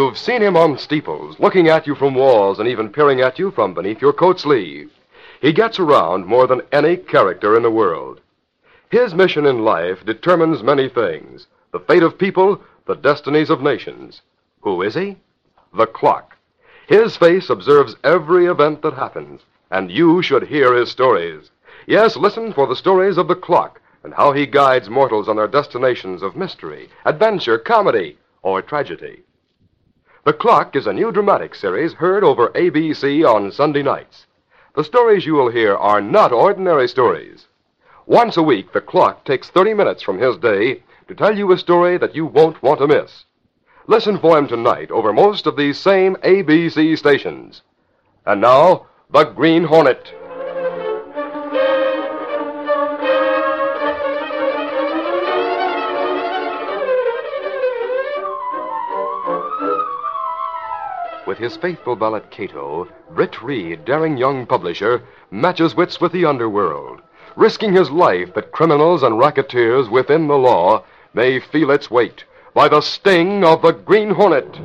You've seen him on steeples, looking at you from walls and even peering at you from beneath your coat sleeve. He gets around more than any character in the world. His mission in life determines many things the fate of people, the destinies of nations. Who is he? The clock. His face observes every event that happens, and you should hear his stories. Yes, listen for the stories of the clock and how he guides mortals on their destinations of mystery, adventure, comedy, or tragedy. The Clock is a new dramatic series heard over ABC on Sunday nights. The stories you will hear are not ordinary stories. Once a week, The Clock takes 30 minutes from his day to tell you a story that you won't want to miss. Listen for him tonight over most of these same ABC stations. And now, The Green Hornet. With his faithful valet Cato, Britt Reed, daring young publisher, matches wits with the underworld, risking his life that criminals and racketeers within the law may feel its weight by the sting of the Green Hornet.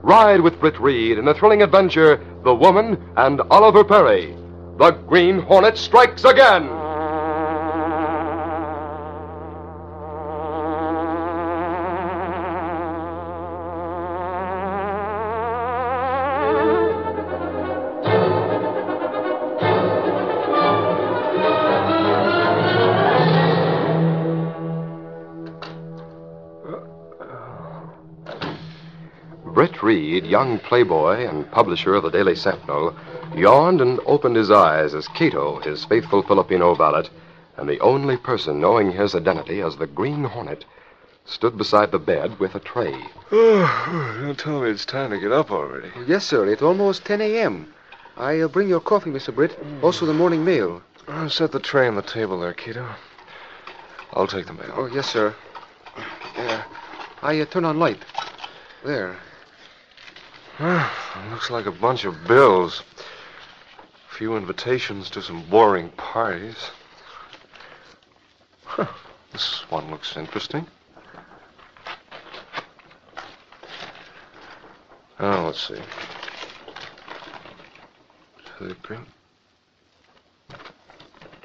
Ride with Britt Reed in the thrilling adventure The Woman and Oliver Perry. The Green Hornet strikes again. Britt young playboy and publisher of the Daily Sentinel, yawned and opened his eyes as Cato, his faithful Filipino valet, and the only person knowing his identity as the Green Hornet, stood beside the bed with a tray. Oh, Don't tell me it's time to get up already. Yes, sir. It's almost 10 a.m. I uh, bring your coffee, Mr. Britt. Also the morning mail. Oh, set the tray on the table there, Cato. I'll take the mail. Oh, yes, sir. Yeah. I uh, turn on light. There. looks like a bunch of bills. A few invitations to some boring parties. Huh, this one looks interesting. Oh, let's see. To the green.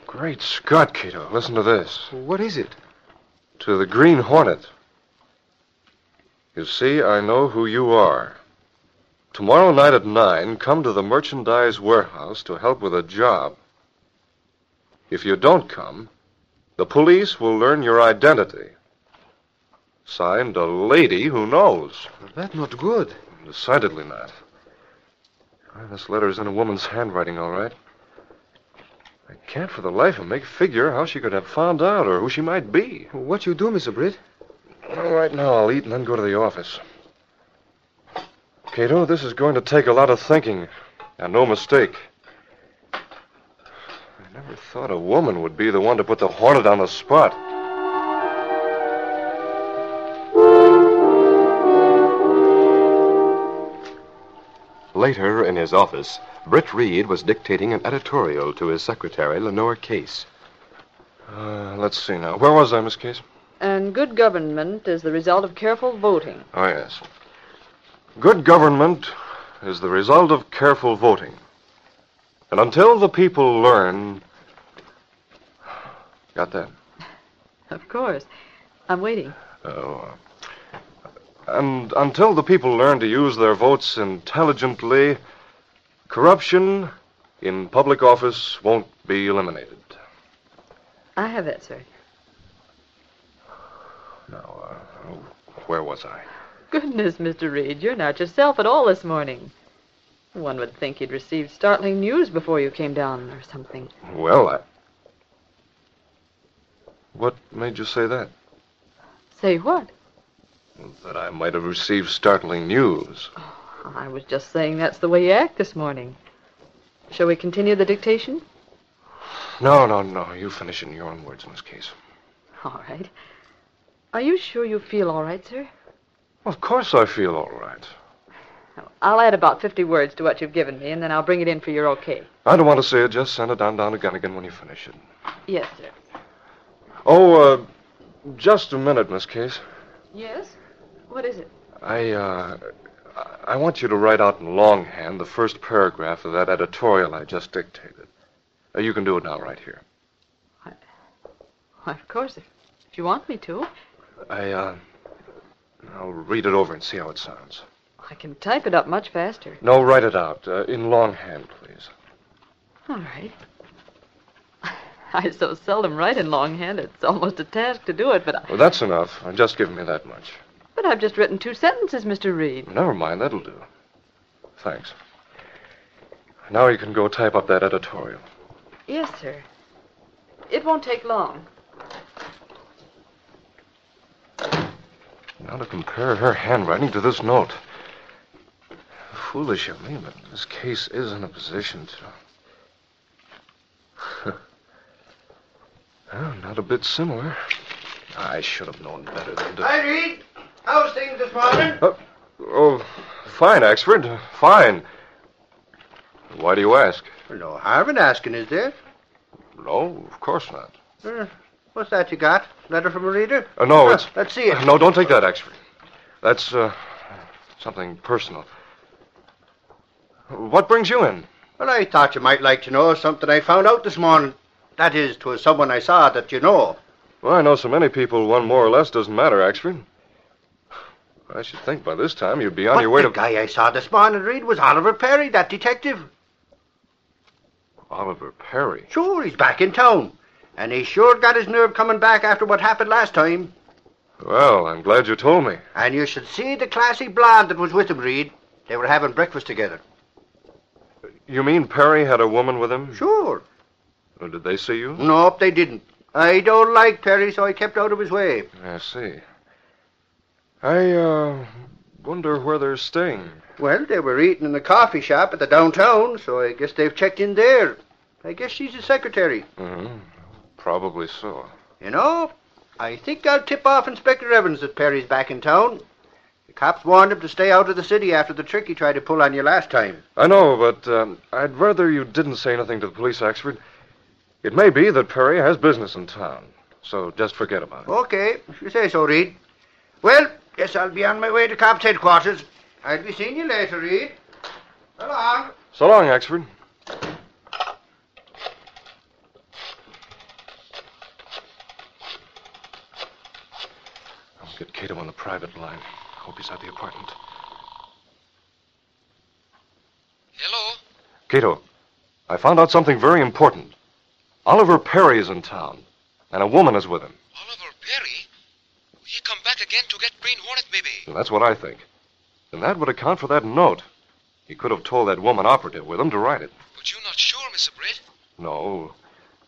Great Scott, Cato. Listen to this. What is it? To the Green Hornet. You see, I know who you are. Tomorrow night at nine, come to the merchandise warehouse to help with a job. If you don't come, the police will learn your identity. Signed, a lady who knows. That's not good. Decidedly not. Why, this is in a woman's handwriting, all right. I can't for the life of me figure how she could have found out or who she might be. What you do, Mr. Britt? Well, right now I'll eat and then go to the office. Cato, this is going to take a lot of thinking, and no mistake. I never thought a woman would be the one to put the hornet on the spot. Later, in his office, Britt Reed was dictating an editorial to his secretary, Lenore Case. Uh, let's see now. Where was I, Miss Case? And good government is the result of careful voting. Oh, yes. Good government is the result of careful voting. And until the people learn. Got that? Of course. I'm waiting. Oh. And until the people learn to use their votes intelligently, corruption in public office won't be eliminated. I have that, sir. Now, uh, where was I? Goodness, Mr. Reed, you're not yourself at all this morning. One would think you'd received startling news before you came down or something. Well, I. What made you say that? Say what? That I might have received startling news. Oh, I was just saying that's the way you act this morning. Shall we continue the dictation? No, no, no. You finish in your own words, Miss Case. All right. Are you sure you feel all right, sir? Of course I feel all right. I'll add about 50 words to what you've given me, and then I'll bring it in for your okay. I don't want to say it. Just send it down, down to Gunnigan when you finish it. Yes, sir. Oh, uh, just a minute, Miss Case. Yes? What is it? I, uh, I- want you to write out in longhand the first paragraph of that editorial I just dictated. Uh, you can do it now, right here. Why, of course, if, if you want me to. I, uh, I'll read it over and see how it sounds. I can type it up much faster. No, write it out uh, in longhand, please. All right. I so seldom write in longhand, it's almost a task to do it, but, I, Well, that's enough. Just give me that much. but I've just written two sentences, Mr. Reed. Never mind, that'll do. Thanks. Now you can go type up that editorial. Yes, sir. It won't take long. Now to compare her handwriting to this note. Foolish of me, but this case is in a position to. well, not a bit similar. I should have known better than to. Hi, Reed. How's things this morning? Oh, fine, Axford. Fine. Why do you ask? No harm in asking, is there? No, of course not. Uh, what's that you got? Letter from a reader? Uh, no, Huh, it's. Let's see it. No, don't take that, Axford. That's, uh, something personal. What brings you in? Well, I thought you might like to know something I found out this morning. That is, 'twas someone I saw that you know. Well, I know so many people, one more or less doesn't matter, Axford. I should think by this time you'd be on But your way the to. The guy I saw this morning, Reed, was Oliver Perry, that detective. Oliver Perry. Sure, he's back in town. And he sure got his nerve coming back after what happened last time. Well, I'm glad you told me. And you should see the classy blonde that was with him, Reed. They were having breakfast together. You mean Perry had a woman with him? Sure. Or Did they see you? Nope, they didn't. I don't like Perry, so I kept out of his way. I see. I, uh, wonder where they're staying. Well, they were eating in the coffee shop at the downtown, so I guess they've checked in there. I guess she's his secretary. hmm Probably so. You know, I think I'll tip off Inspector Evans that Perry's back in town. The cops warned him to stay out of the city after the trick he tried to pull on you last time. I know, but um, I'd rather you didn't say anything to the police, Axford. It may be that Perry has business in town, so just forget about it. Okay, if you say so, Reed. Well, guess I'll be on my way to cops' headquarters. I'll be seeing you later, Reed. So long. So long, Axford. I'll get Cato on the private line. Hope he's at the apartment. Hello? Cato, I found out something very important. Oliver Perry is in town, and a woman is with him. Oliver Perry? He come back again to get Green Hornet, maybe. And that's what I think. And that would account for that note. He could have told that woman operative with him to write it. But you're not sure, Mr. Britt. No,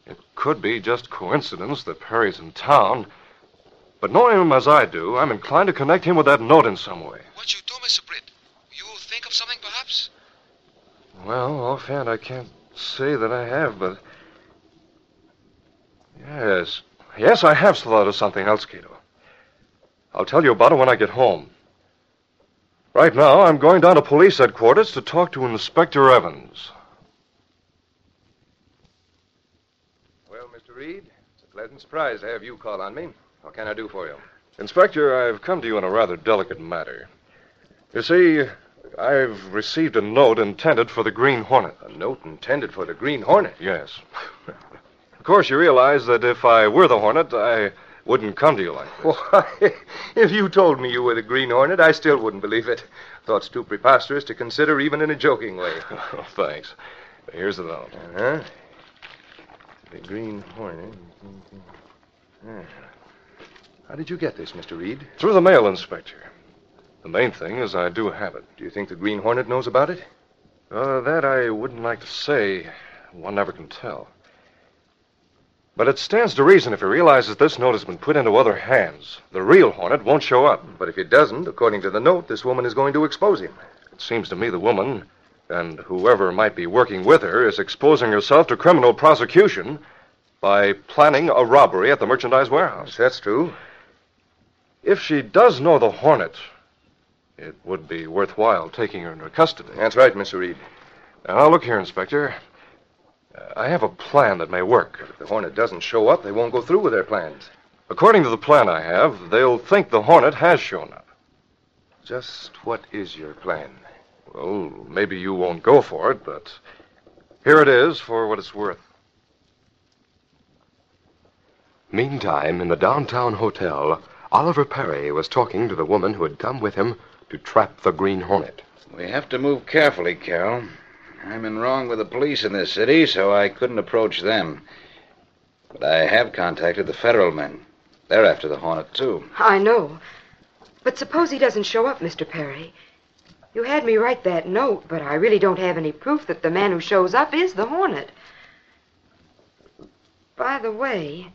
it could be just coincidence that Perry's in town. But knowing him as I do, I'm inclined to connect him with that note in some way. What you do, Mr. Britt? You think of something, perhaps? Well, offhand, I can't say that I have, but. Yes. Yes, I have thought of something else, Cato. I'll tell you about it when I get home. Right now, I'm going down to police headquarters to talk to Inspector Evans. Well, Mr. Reed, it's a pleasant surprise to have you call on me. What can I do for you? Inspector, I've come to you in a rather delicate matter. You see, I've received a note intended for the Green Hornet. A note intended for the Green Hornet. Yes. of course, you realize that if I were the Hornet, I wouldn't come to you like this. Why, if you told me you were the Green Hornet, I still wouldn't believe it. Thought's too preposterous to consider even in a joking way. Oh, thanks. Here's the note. Uh-huh. The Green Hornet. Ah. How did you get this, Mr. Reed? Through the mail, Inspector. The main thing is I do have it. Do you think the Green Hornet knows about it? Uh, that I wouldn't like to say. One never can tell. But it stands to reason if he realizes this note has been put into other hands, the real Hornet won't show up. But if he doesn't, according to the note, this woman is going to expose him. It seems to me the woman, and whoever might be working with her, is exposing herself to criminal prosecution by planning a robbery at the merchandise warehouse. Yes, that's true. If she does know the Hornet, it would be worthwhile taking her into custody. That's right, Mr. Reed. Now, look here, Inspector. Uh, I have a plan that may work. If the Hornet doesn't show up, they won't go through with their plans. According to the plan I have, they'll think the Hornet has shown up. Just what is your plan? Well, maybe you won't go for it, but here it is for what it's worth. Meantime, in the downtown hotel, Oliver Perry was talking to the woman who had come with him to trap the Green Hornet. We have to move carefully, Carol. I'm in wrong with the police in this city, so I couldn't approach them. But I have contacted the federal men. They're after the Hornet, too. I know. But suppose he doesn't show up, Mr. Perry. You had me write that note, but I really don't have any proof that the man who shows up is the Hornet. By the way,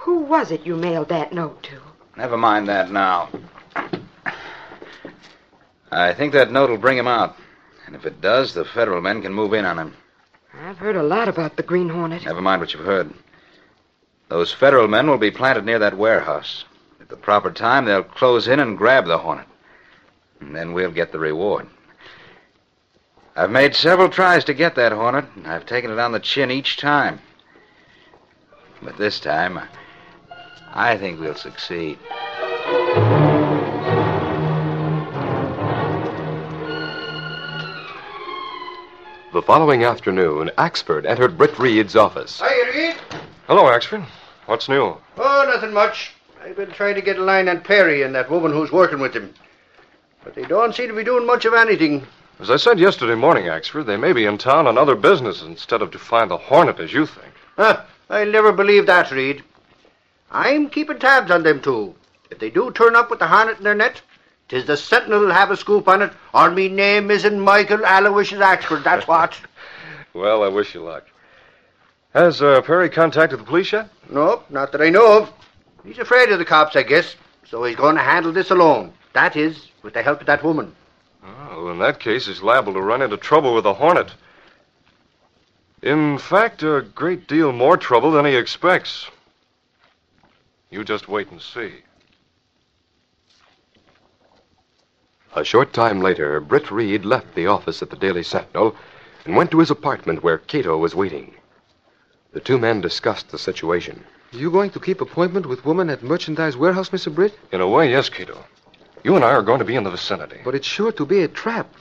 who was it you mailed that note to? Never mind that now. I think that note will bring him out. And if it does, the federal men can move in on him. I've heard a lot about the Green Hornet. Never mind what you've heard. Those federal men will be planted near that warehouse. At the proper time, they'll close in and grab the Hornet. And then we'll get the reward. I've made several tries to get that Hornet, and I've taken it on the chin each time. But this time, I think we'll succeed. The following afternoon, Axford entered Britt Reed's office. Hi, Reed. Hello, Axford. What's new? Oh, nothing much. I've been trying to get a line on Perry and that woman who's working with him. But they don't seem to be doing much of anything. As I said yesterday morning, Axford, they may be in town on other business instead of to find the Hornet as you think. Huh, I'll never believed that, Reed. I'm keeping tabs on them two. If they do turn up with the hornet in their net, 'tis the Sentinel'll have a scoop on it, or me name isn't Michael Aloysius Axford, that's what. Well, I wish you luck. Has uh, Perry contacted the police yet? Nope, not that I know of. He's afraid of the cops, I guess, so he's going to handle this alone. That is, with the help of that woman. Oh, in that case, he's liable to run into trouble with the Hornet. In fact, a great deal more trouble than he expects. You just wait and see. A short time later, Britt Reed left the office at the Daily Sentinel and went to his apartment where Cato was waiting. The two men discussed the situation. You going to keep appointment with woman at merchandise warehouse, Mr. Britt? In a way, yes, Cato. You and I are going to be in the vicinity. But it's sure to be a trap.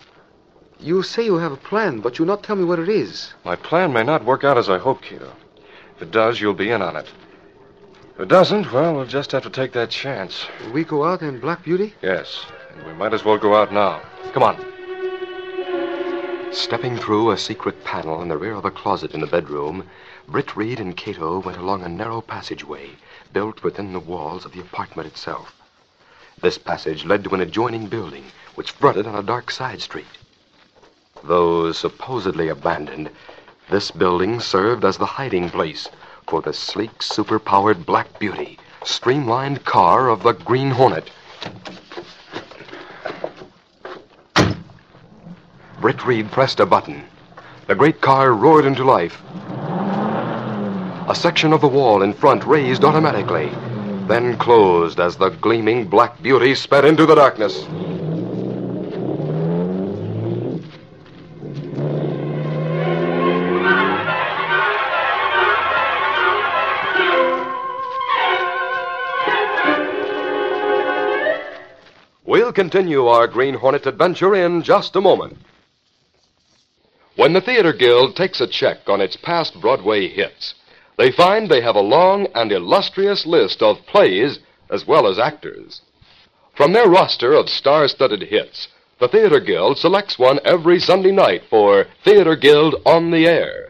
You say you have a plan, but you not tell me what it is. My plan may not work out as I hope, Cato. If it does, you'll be in on it. If it doesn't, well, we'll just have to take that chance. We go out in Black Beauty? Yes, and we might as well go out now. Come on. Stepping through a secret panel in the rear of a closet in the bedroom, Britt Reed and Cato went along a narrow passageway built within the walls of the apartment itself. This passage led to an adjoining building which fronted on a dark side street. Though supposedly abandoned, this building served as the hiding place for the sleek, superpowered Black Beauty, streamlined car of the Green Hornet. Britt Reed pressed a button. The great car roared into life. A section of the wall in front raised automatically, then closed as the gleaming Black Beauty sped into the darkness. Continue our Green Hornet adventure in just a moment. When the Theater Guild takes a check on its past Broadway hits, they find they have a long and illustrious list of plays as well as actors. From their roster of star studded hits, the Theater Guild selects one every Sunday night for Theater Guild on the Air.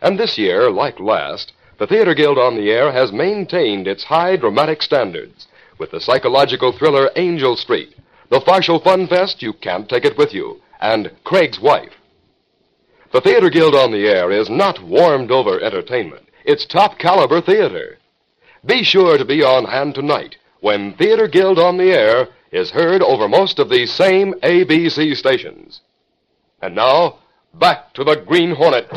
And this year, like last, the Theater Guild on the Air has maintained its high dramatic standards with the psychological thriller Angel Street, The Farshall Fun Fest, You Can't Take It With You, and Craig's Wife. The Theater Guild on the Air is not warmed over entertainment. It's top caliber theater. Be sure to be on hand tonight when Theater Guild on the Air is heard over most of these same ABC stations. And now, back to the Green Hornet.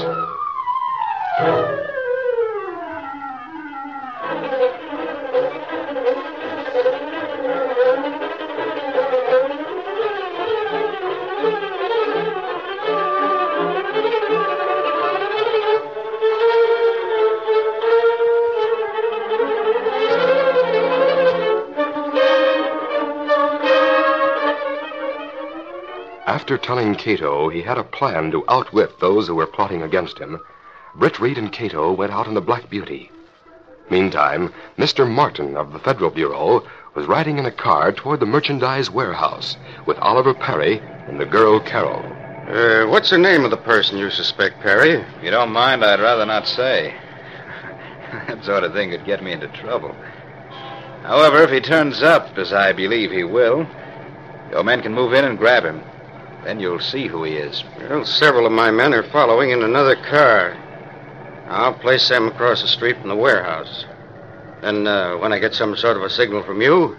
After telling Cato he had a plan to outwit those who were plotting against him, Britt Reed and Cato went out in the Black Beauty. Meantime, Mr. Martin of the Federal Bureau was riding in a car toward the merchandise warehouse with Oliver Perry and the girl Carol. Uh, what's the name of the person you suspect, Perry? If you don't mind, I'd rather not say. that sort of thing could get me into trouble. However, if he turns up, as I believe he will, your men can move in and grab him. Then you'll see who he is. Well, several of my men are following in another car. I'll place them across the street from the warehouse. Then, uh, when I get some sort of a signal from you,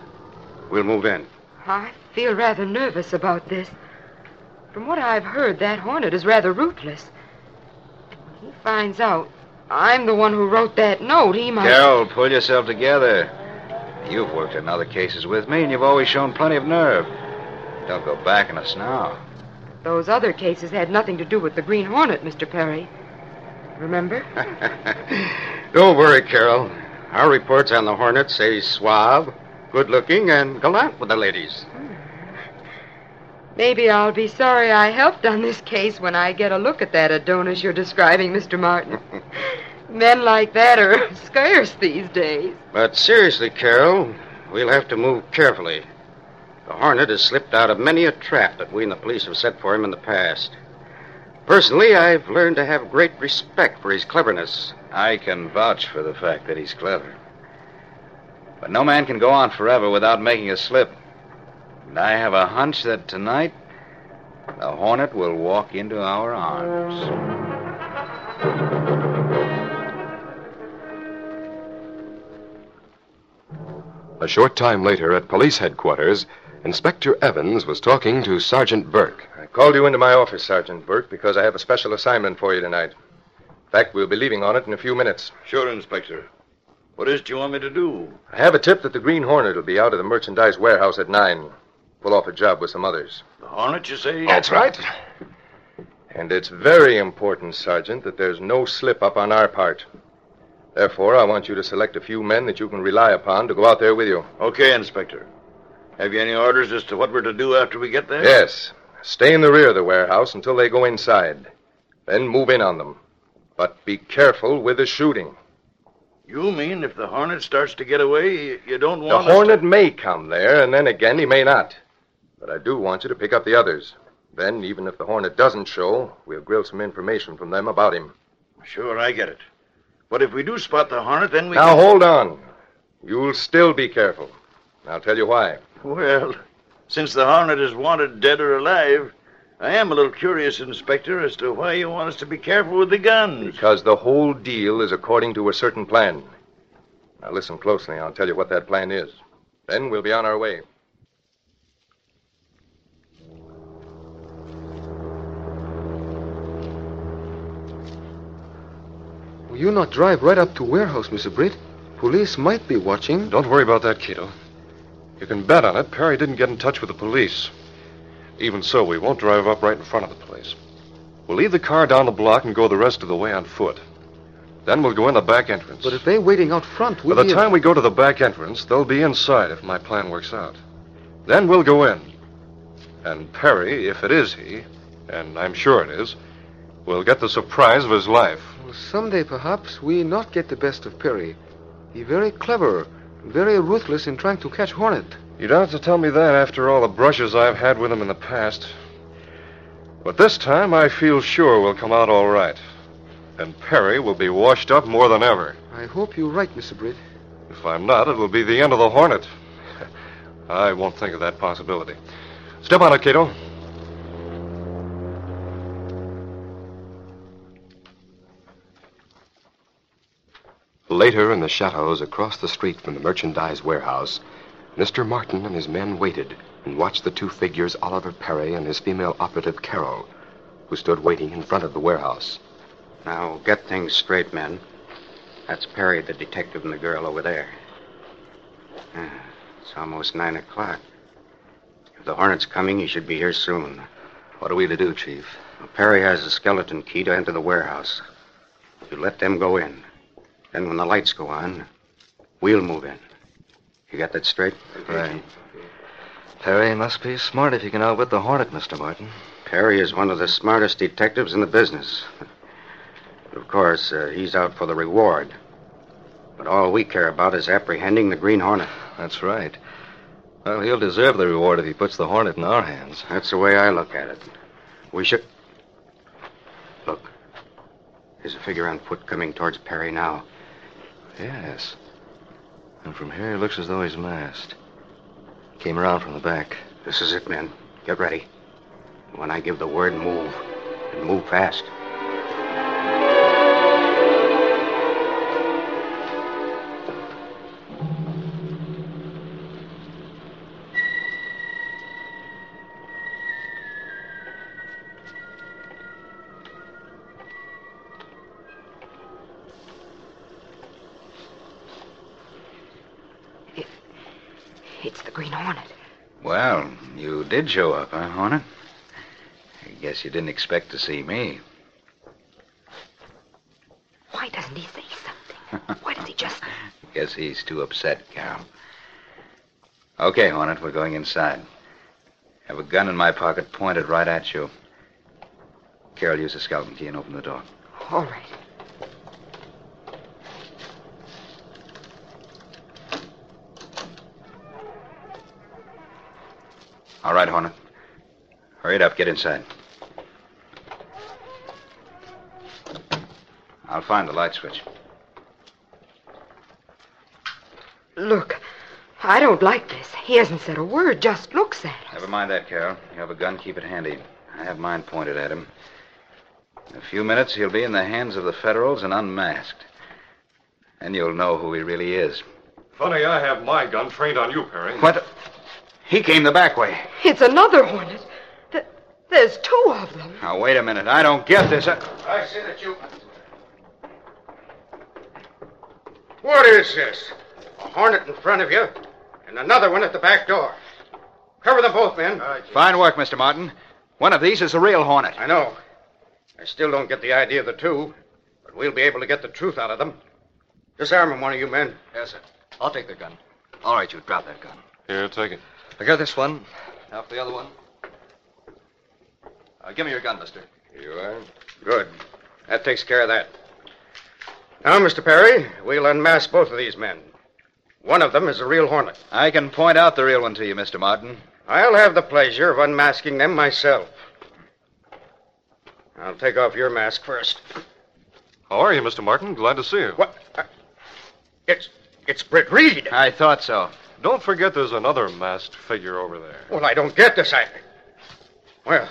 we'll move in. I feel rather nervous about this. From what I've heard, that Hornet is rather ruthless. When he finds out I'm the one who wrote that note, he might. Carol, pull yourself together. You've worked in other cases with me, and you've always shown plenty of nerve. Don't go backing us now. Those other cases had nothing to do with the Green Hornet, Mr. Perry. Remember? Don't worry, Carol. Our reports on the Hornet say suave, good looking, and gallant with the ladies. Maybe I'll be sorry I helped on this case when I get a look at that Adonis you're describing, Mr. Martin. Men like that are scarce these days. But seriously, Carol, we'll have to move carefully. The Hornet has slipped out of many a trap that we and the police have set for him in the past. Personally, I've learned to have great respect for his cleverness. I can vouch for the fact that he's clever. But no man can go on forever without making a slip. And I have a hunch that tonight the Hornet will walk into our arms. A short time later at police headquarters, Inspector Evans was talking to Sergeant Burke. I called you into my office, Sergeant Burke, because I have a special assignment for you tonight. In fact, we'll be leaving on it in a few minutes. Sure, Inspector. What is it you want me to do? I have a tip that the Green Hornet will be out of the merchandise warehouse at nine. Pull off a job with some others. The Hornet, you say? That's right. And it's very important, Sergeant, that there's no slip up on our part. Therefore, I want you to select a few men that you can rely upon to go out there with you. Okay, Inspector. Have you any orders as to what we're to do after we get there? Yes. Stay in the rear of the warehouse until they go inside. Then move in on them. But be careful with the shooting. You mean if the Hornet starts to get away, you don't want us The Hornet may come there, and then again he may not. But I do want you to pick up the others. Then, even if the Hornet doesn't show, we'll grill some information from them about him. Sure, I get it. But if we do spot the Hornet, then we Now, can... hold on. You'll still be careful. I'll tell you why. Well, since the Hornet is wanted dead or alive, I am a little curious, Inspector, as to why you want us to be careful with the guns. Because the whole deal is according to a certain plan. Now, listen closely. I'll tell you what that plan is. Then we'll be on our way. Will you not drive right up to warehouse, Mr. Britt? Police might be watching. Don't worry about that, Cato. You can bet on it, Perry didn't get in touch with the police. Even so, we won't drive up right in front of the place. We'll leave the car down the block and go the rest of the way on foot. Then we'll go in the back entrance. But if they're waiting out front, By we'll the be... time we go to the back entrance, they'll be inside if my plan works out. Then we'll go in. And Perry, if it is he, and I'm sure it is, will get the surprise of his life. Well, someday, perhaps, we not get the best of Perry. He very clever, very ruthless in trying to catch Hornet. You don't have to tell me that after all the brushes I've had with him in the past. But this time I feel sure we'll come out all right. And Perry will be washed up more than ever. I hope you're right, Mr. Britt. If I'm not, it'll be the end of the Hornet. I won't think of that possibility. Step on it, Cato. Later, in the shadows across the street from the merchandise warehouse, Mr. Martin and his men waited and watched the two figures, Oliver Perry and his female operative, Carol, who stood waiting in front of the warehouse. Now, get things straight, men. That's Perry, the detective, and the girl over there. Ah, It's almost nine o'clock. If the Hornet's coming, he should be here soon. What are we to do, Chief? Well, Perry has a skeleton key to enter the warehouse. You let them go in. Then, when the lights go on, we'll move in. You got that straight? Right. Perry must be smart if he can outwit the Hornet, Mr. Martin. Perry is one of the smartest detectives in the business. Of course, uh, he's out for the reward. But all we care about is apprehending the Green Hornet. That's right. Well, he'll deserve the reward if he puts the Hornet in our hands. That's the way I look at it. We should. Look. There's a figure on foot coming towards Perry now. Yes. And from here, it looks as though he's masked. Came around from the back. This is it, men. Get ready. When I give the word, move. And move fast. Did show up, huh, Hornet? I guess you didn't expect to see me. Why doesn't he say something? Why does he just. I guess he's too upset, Carol. Okay, Hornet, we're going inside. Have a gun in my pocket pointed right at you. Carol, use the skeleton key and open the door. All right. All right, Hornet. Hurry it up. Get inside. I'll find the light switch. Look, I don't like this. He hasn't said a word, just looks at us. Never mind that, Carol. You have a gun, keep it handy. I have mine pointed at him. In a few minutes, he'll be in the hands of the Federals and unmasked. And you'll know who he really is. Funny, I have my gun trained on you, Perry. What? He came the back way. It's another Hornet. Th- There's two of them. Now, wait a minute. I don't get this. I... I see that you. What is this? A hornet in front of you, and another one at the back door. Cover them both, men. Ah, Fine work, Mr. Martin. One of these is a real hornet. I know. I still don't get the idea of the two, but we'll be able to get the truth out of them. Disarm them, one of you men. Yes, sir. I'll take the gun. All right, you drop that gun. Here, take it. I got this one. Now for the other one. Uh, give me your gun, mister. You are? Good. That takes care of that. Now, Mr. Perry, we'll unmask both of these men. One of them is a real hornet. I can point out the real one to you, Mr. Martin. I'll have the pleasure of unmasking them myself. I'll take off your mask first. How are you, Mr. Martin? Glad to see you. What? It's it's Britt Reed. I thought so. Don't forget there's another masked figure over there. Well, I don't get this. I. Well,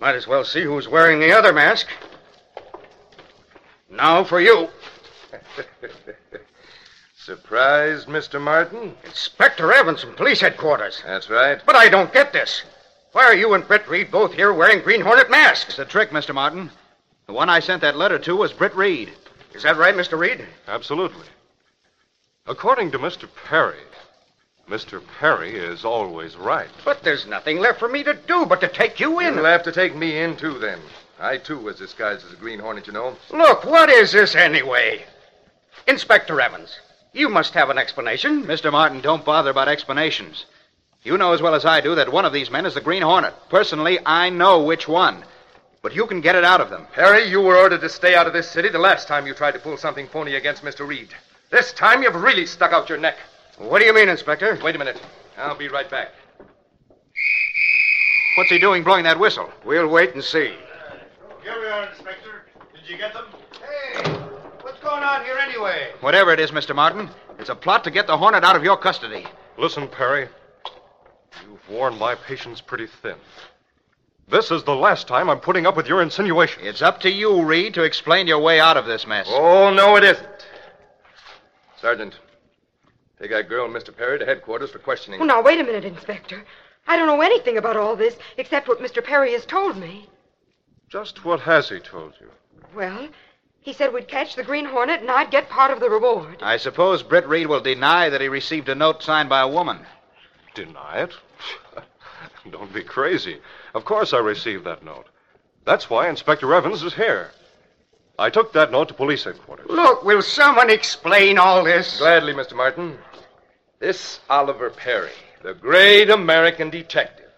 might as well see who's wearing the other mask. Now for you. Surprised, Mr. Martin? Inspector Evans from police headquarters. That's right. But I don't get this. Why are you and Britt Reed both here wearing Green Hornet masks? It's a trick, Mr. Martin. The one I sent that letter to was Britt Reed. Is that right, Mr. Reed? Absolutely. According to Mr. Perry, Mr. Perry is always right. But there's nothing left for me to do but to take you in. You'll have to take me in, too, then. I, too, was disguised as a Green Hornet, you know. Look, what is this anyway? Inspector Evans, you must have an explanation. Mr. Martin, don't bother about explanations. You know as well as I do that one of these men is the Green Hornet. Personally, I know which one. But you can get it out of them. Perry, you were ordered to stay out of this city the last time you tried to pull something phony against Mr. Reed. This time you've really stuck out your neck. What do you mean, Inspector? Wait a minute. I'll be right back. What's he doing blowing that whistle? We'll wait and see. Here we are, Inspector. Did you get them? Hey, what's going on here anyway? Whatever it is, Mr. Martin, it's a plot to get the Hornet out of your custody. Listen, Perry. You've worn my patience pretty thin. This is the last time I'm putting up with your insinuations. It's up to you, Reed, to explain your way out of this mess. Oh, no, it isn't. Sergeant, take that girl and Mr. Perry to headquarters for questioning. Oh, now, wait a minute, Inspector. I don't know anything about all this except what Mr. Perry has told me. Just what has he told you? Well, he said we'd catch the Green Hornet and I'd get part of the reward. I suppose Britt Reed will deny that he received a note signed by a woman. Deny it? Don't be crazy. Of course I received that note. That's why Inspector Evans is here. I took that note to police headquarters. Look, will someone explain all this? Gladly, Mr. Martin. This Oliver Perry, the great American detective,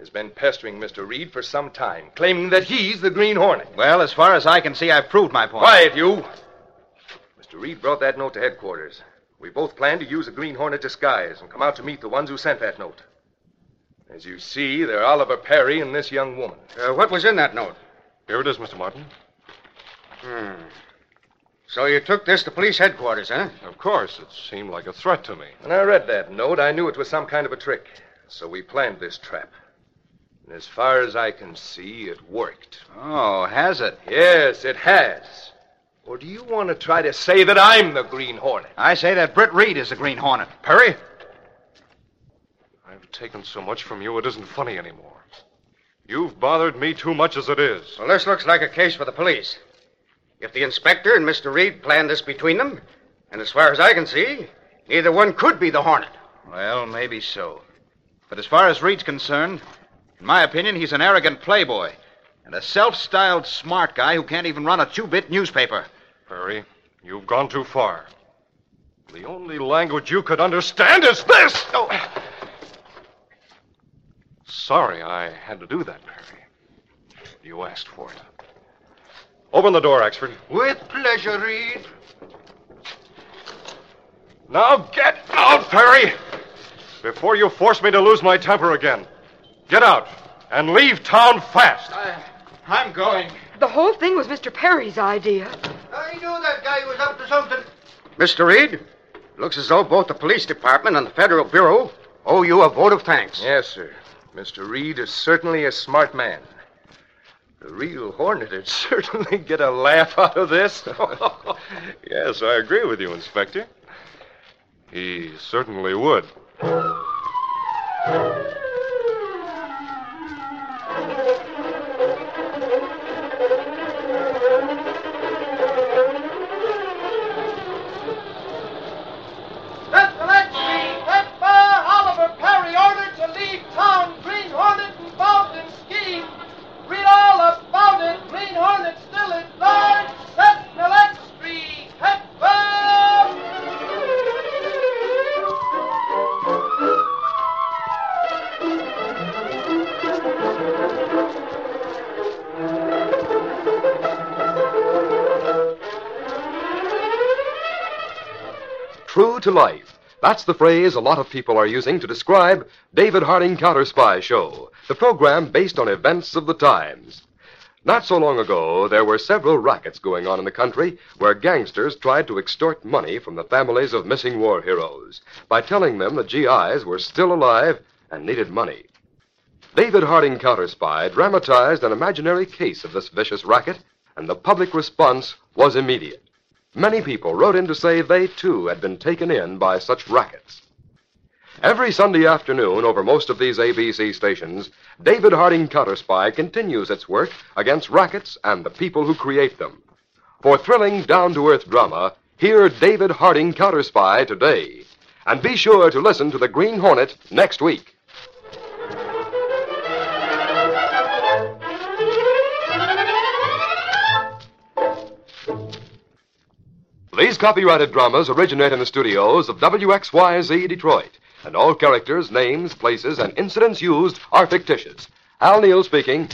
has been pestering Mr. Reed for some time, claiming that he's the Green Hornet. Well, as far as I can see, I've proved my point. Quiet, you! Mr. Reed brought that note to headquarters. We both planned to use a Green Hornet disguise and come out to meet the ones who sent that note. As you see, they're Oliver Perry and this young woman. Uh, what was in that note? Here it is, Mr. Martin. Hmm. So you took this to police headquarters, huh? Of course. It seemed like a threat to me. When I read that note, I knew it was some kind of a trick. So we planned this trap. And as far as I can see, it worked. Oh, has it? Yes, it has. Or do you want to try to say that I'm the Green Hornet? I say that Britt Reed is the Green Hornet. Perry? I've taken so much from you, it isn't funny anymore. You've bothered me too much as it is. Well, this looks like a case for the police. If the inspector and Mr. Reed planned this between them, and as far as I can see, neither one could be the Hornet. Well, maybe so. But as far as Reed's concerned, in my opinion, he's an arrogant playboy and a self styled smart guy who can't even run a two bit newspaper. Perry, you've gone too far. The only language you could understand is this! Oh. Sorry I had to do that, Perry. You asked for it. Open the door, Axford. With pleasure, Reed. Now get out, Perry! Before you force me to lose my temper again. Get out and leave town fast. I, I'm going. The whole thing was Mr. Perry's idea. I knew that guy was up to something. Mr. Reed, looks as though both the police department and the Federal Bureau owe you a vote of thanks. Yes, sir. Mr. Reed is certainly a smart man. The real Hornet would certainly get a laugh out of this. yes, I agree with you, Inspector. He certainly would. To life. That's the phrase a lot of people are using to describe David Harding Counter Spy Show, the program based on events of the times. Not so long ago, there were several rackets going on in the country where gangsters tried to extort money from the families of missing war heroes by telling them the GIs were still alive and needed money. David Harding Counter Spy dramatized an imaginary case of this vicious racket, and the public response was immediate. Many people wrote in to say they too had been taken in by such rackets. Every Sunday afternoon over most of these ABC stations, David Harding Counter Spy continues its work against rackets and the people who create them. For thrilling, down to earth drama, hear David Harding Counter Spy today. And be sure to listen to The Green Hornet next week. These copyrighted dramas originate in the studios of WXYZ Detroit, and all characters, names, places, and incidents used are fictitious. Al Neal speaking.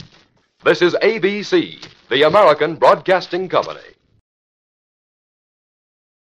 This is ABC, the American Broadcasting Company.